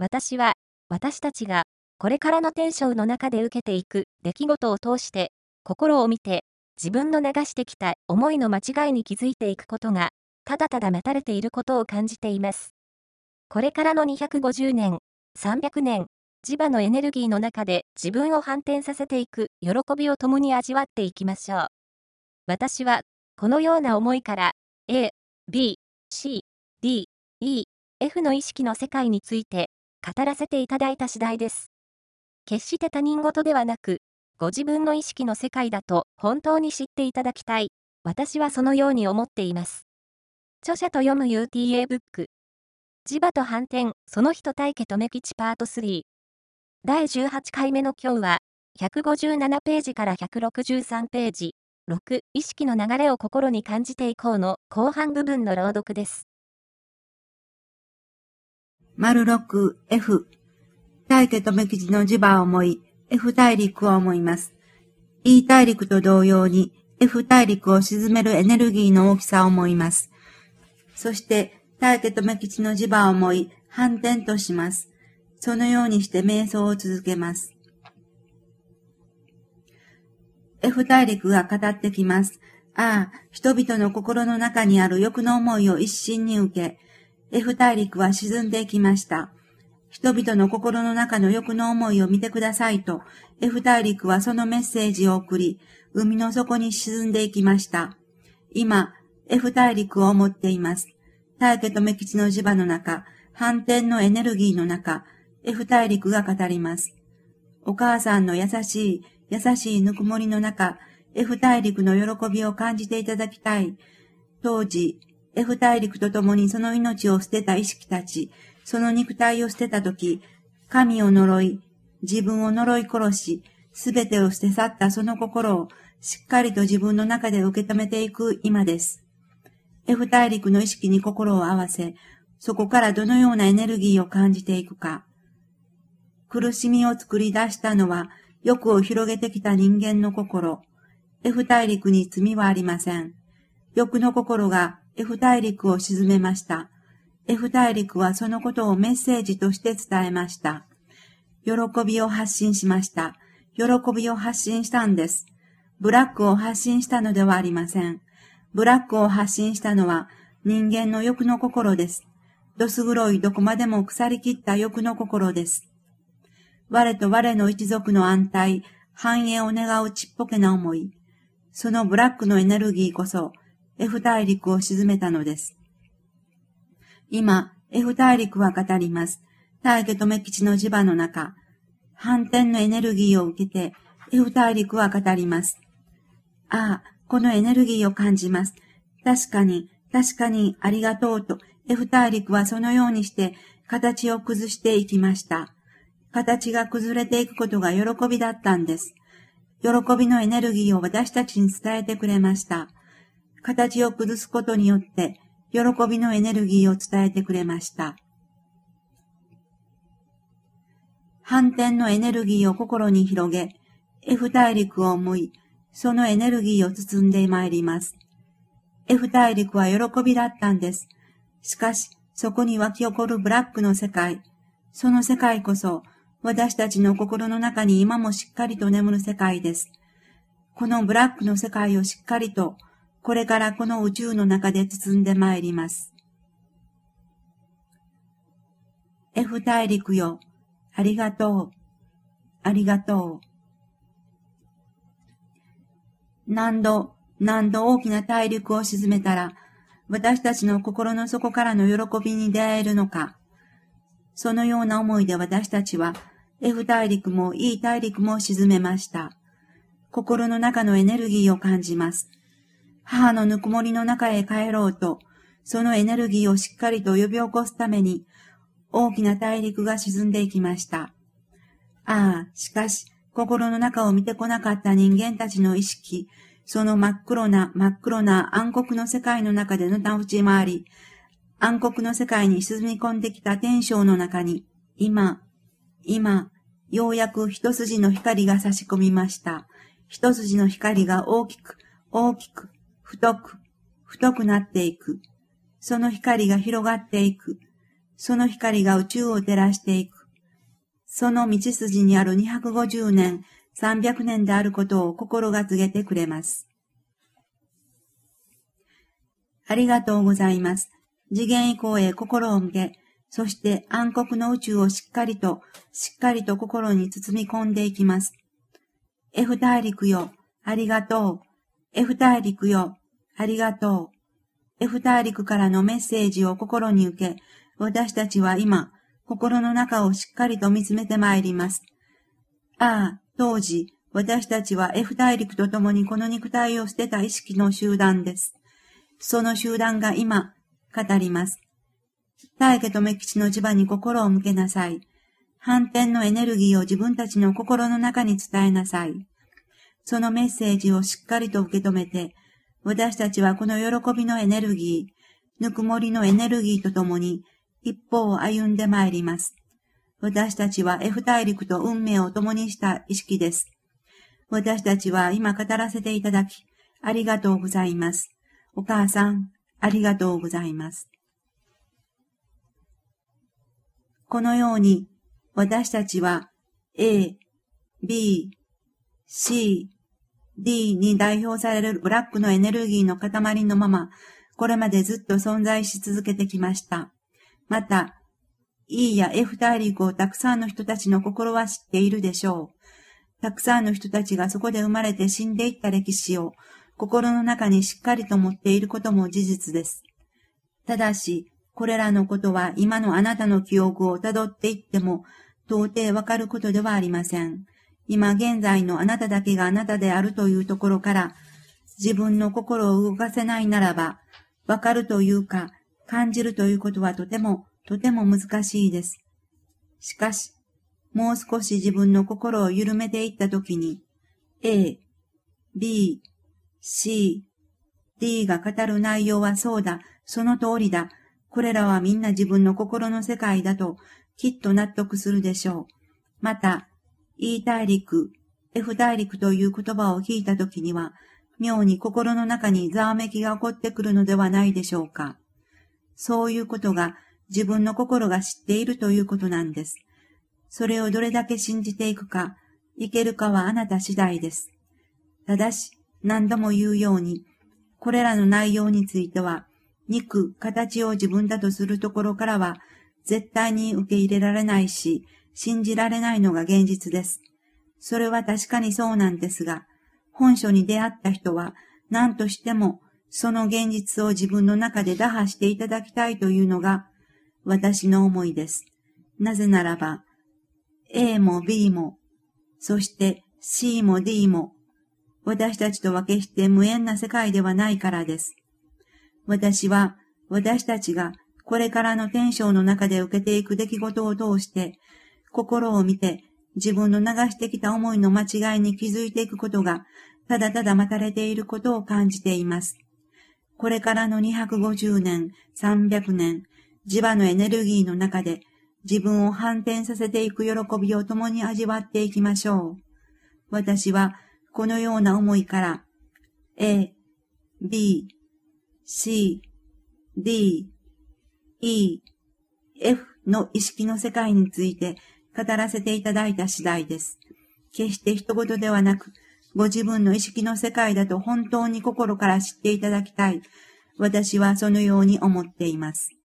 私は、私たちが、これからのテンションの中で受けていく出来事を通して、心を見て、自分の流してきた思いの間違いに気づいていくことが、ただただ待たれていることを感じています。これからの250年、300年、磁場のエネルギーの中で自分を反転させていく喜びを共に味わっていきましょう。私は、このような思いから、A、B、C、D、E、F の意識の世界について語らせていただいた次第です。決して他人事ではなく、ご自分の意識の世界だと本当に知っていただきたい。私はそのように思っています。著者と読む UTA ブック。磁場と反転、その人対家留吉パート3。第18回目の今日は、157ページから163ページ、6、意識の流れを心に感じていこうの後半部分の朗読です。丸6、F。大家留吉の磁場を思い、F 大陸を思います。E 大陸と同様に F 大陸を沈めるエネルギーの大きさを思います。そして、大家と目吉の磁場を思い、反転とします。そのようにして瞑想を続けます。F 大陸が語ってきます。ああ、人々の心の中にある欲の思いを一心に受け、F 大陸は沈んでいきました。人々の心の中の欲の思いを見てくださいと、F 大陸はそのメッセージを送り、海の底に沈んでいきました。今、F 大陸を思っています。大家と目吉の磁場の中、反転のエネルギーの中、F 大陸が語ります。お母さんの優しい、優しいぬくもりの中、F 大陸の喜びを感じていただきたい。当時、F 大陸と共にその命を捨てた意識たち、その肉体を捨てたとき、神を呪い、自分を呪い殺し、すべてを捨て去ったその心をしっかりと自分の中で受け止めていく今です。F 大陸の意識に心を合わせ、そこからどのようなエネルギーを感じていくか。苦しみを作り出したのは、欲を広げてきた人間の心。F 大陸に罪はありません。欲の心が F 大陸を沈めました。F 大陸はそのことをメッセージとして伝えました。喜びを発信しました。喜びを発信したんです。ブラックを発信したのではありません。ブラックを発信したのは人間の欲の心です。どす黒いどこまでも腐りきった欲の心です。我と我の一族の安泰、繁栄を願うちっぽけな思い。そのブラックのエネルギーこそ F 大陸を沈めたのです。今、F 大陸は語ります。大家留吉の磁場の中、反転のエネルギーを受けて、F 大陸は語ります。ああ、このエネルギーを感じます。確かに、確かにありがとうと、F 大陸はそのようにして形を崩していきました。形が崩れていくことが喜びだったんです。喜びのエネルギーを私たちに伝えてくれました。形を崩すことによって、喜びのエネルギーを伝えてくれました。反転のエネルギーを心に広げ、F 大陸を思い、そのエネルギーを包んでまいります。F 大陸は喜びだったんです。しかし、そこに湧き起こるブラックの世界、その世界こそ、私たちの心の中に今もしっかりと眠る世界です。このブラックの世界をしっかりとこれからこの宇宙の中で包んでまいります。F 大陸よ、ありがとう、ありがとう。何度、何度大きな大陸を沈めたら、私たちの心の底からの喜びに出会えるのか。そのような思いで私たちは、F 大陸も E 大陸も沈めました。心の中のエネルギーを感じます。母のぬくもりの中へ帰ろうと、そのエネルギーをしっかりと呼び起こすために、大きな大陸が沈んでいきました。ああ、しかし、心の中を見てこなかった人間たちの意識、その真っ黒な真っ黒な暗黒の世界の中でのたうち回り、暗黒の世界に沈み込んできた天章の中に、今、今、ようやく一筋の光が差し込みました。一筋の光が大きく、大きく、太く、太くなっていく。その光が広がっていく。その光が宇宙を照らしていく。その道筋にある250年、300年であることを心が告げてくれます。ありがとうございます。次元以降へ心を向け、そして暗黒の宇宙をしっかりと、しっかりと心に包み込んでいきます。F 大陸よ、ありがとう。F 大陸よ、ありがとう。F 大陸からのメッセージを心に受け、私たちは今、心の中をしっかりと見つめてまいります。ああ、当時、私たちは F 大陸と共にこの肉体を捨てた意識の集団です。その集団が今、語ります。大家とメ吉の磁場に心を向けなさい。反転のエネルギーを自分たちの心の中に伝えなさい。そのメッセージをしっかりと受け止めて、私たちはこの喜びのエネルギー、ぬくもりのエネルギーとともに一歩を歩んでまいります。私たちは F 大陸と運命を共にした意識です。私たちは今語らせていただき、ありがとうございます。お母さん、ありがとうございます。このように、私たちは A、B、C、D に代表されるブラックのエネルギーの塊のまま、これまでずっと存在し続けてきました。また、E や F 大陸をたくさんの人たちの心は知っているでしょう。たくさんの人たちがそこで生まれて死んでいった歴史を心の中にしっかりと持っていることも事実です。ただし、これらのことは今のあなたの記憶をたどっていっても到底わかることではありません。今現在のあなただけがあなたであるというところから自分の心を動かせないならば、わかるというか感じるということはとてもとても難しいです。しかし、もう少し自分の心を緩めていったときに、A、B、C、D が語る内容はそうだ、その通りだ、これらはみんな自分の心の世界だと、きっと納得するでしょう。また、E 大陸、F 大陸という言葉を聞いたときには、妙に心の中にざわめきが起こってくるのではないでしょうか。そういうことが自分の心が知っているということなんです。それをどれだけ信じていくか、いけるかはあなた次第です。ただし、何度も言うように、これらの内容については、肉、形を自分だとするところからは、絶対に受け入れられないし、信じられないのが現実です。それは確かにそうなんですが、本書に出会った人は、何としても、その現実を自分の中で打破していただきたいというのが、私の思いです。なぜならば、A も B も、そして C も D も、私たちと分けして無縁な世界ではないからです。私は、私たちがこれからの天章の中で受けていく出来事を通して、心を見て自分の流してきた思いの間違いに気づいていくことが、ただただ待たれていることを感じています。これからの250年、300年、磁場のエネルギーの中で自分を反転させていく喜びを共に味わっていきましょう。私はこのような思いから、A、B、C、D、E、F の意識の世界について語らせていただいた次第です。決して一言ではなく、ご自分の意識の世界だと本当に心から知っていただきたい。私はそのように思っています。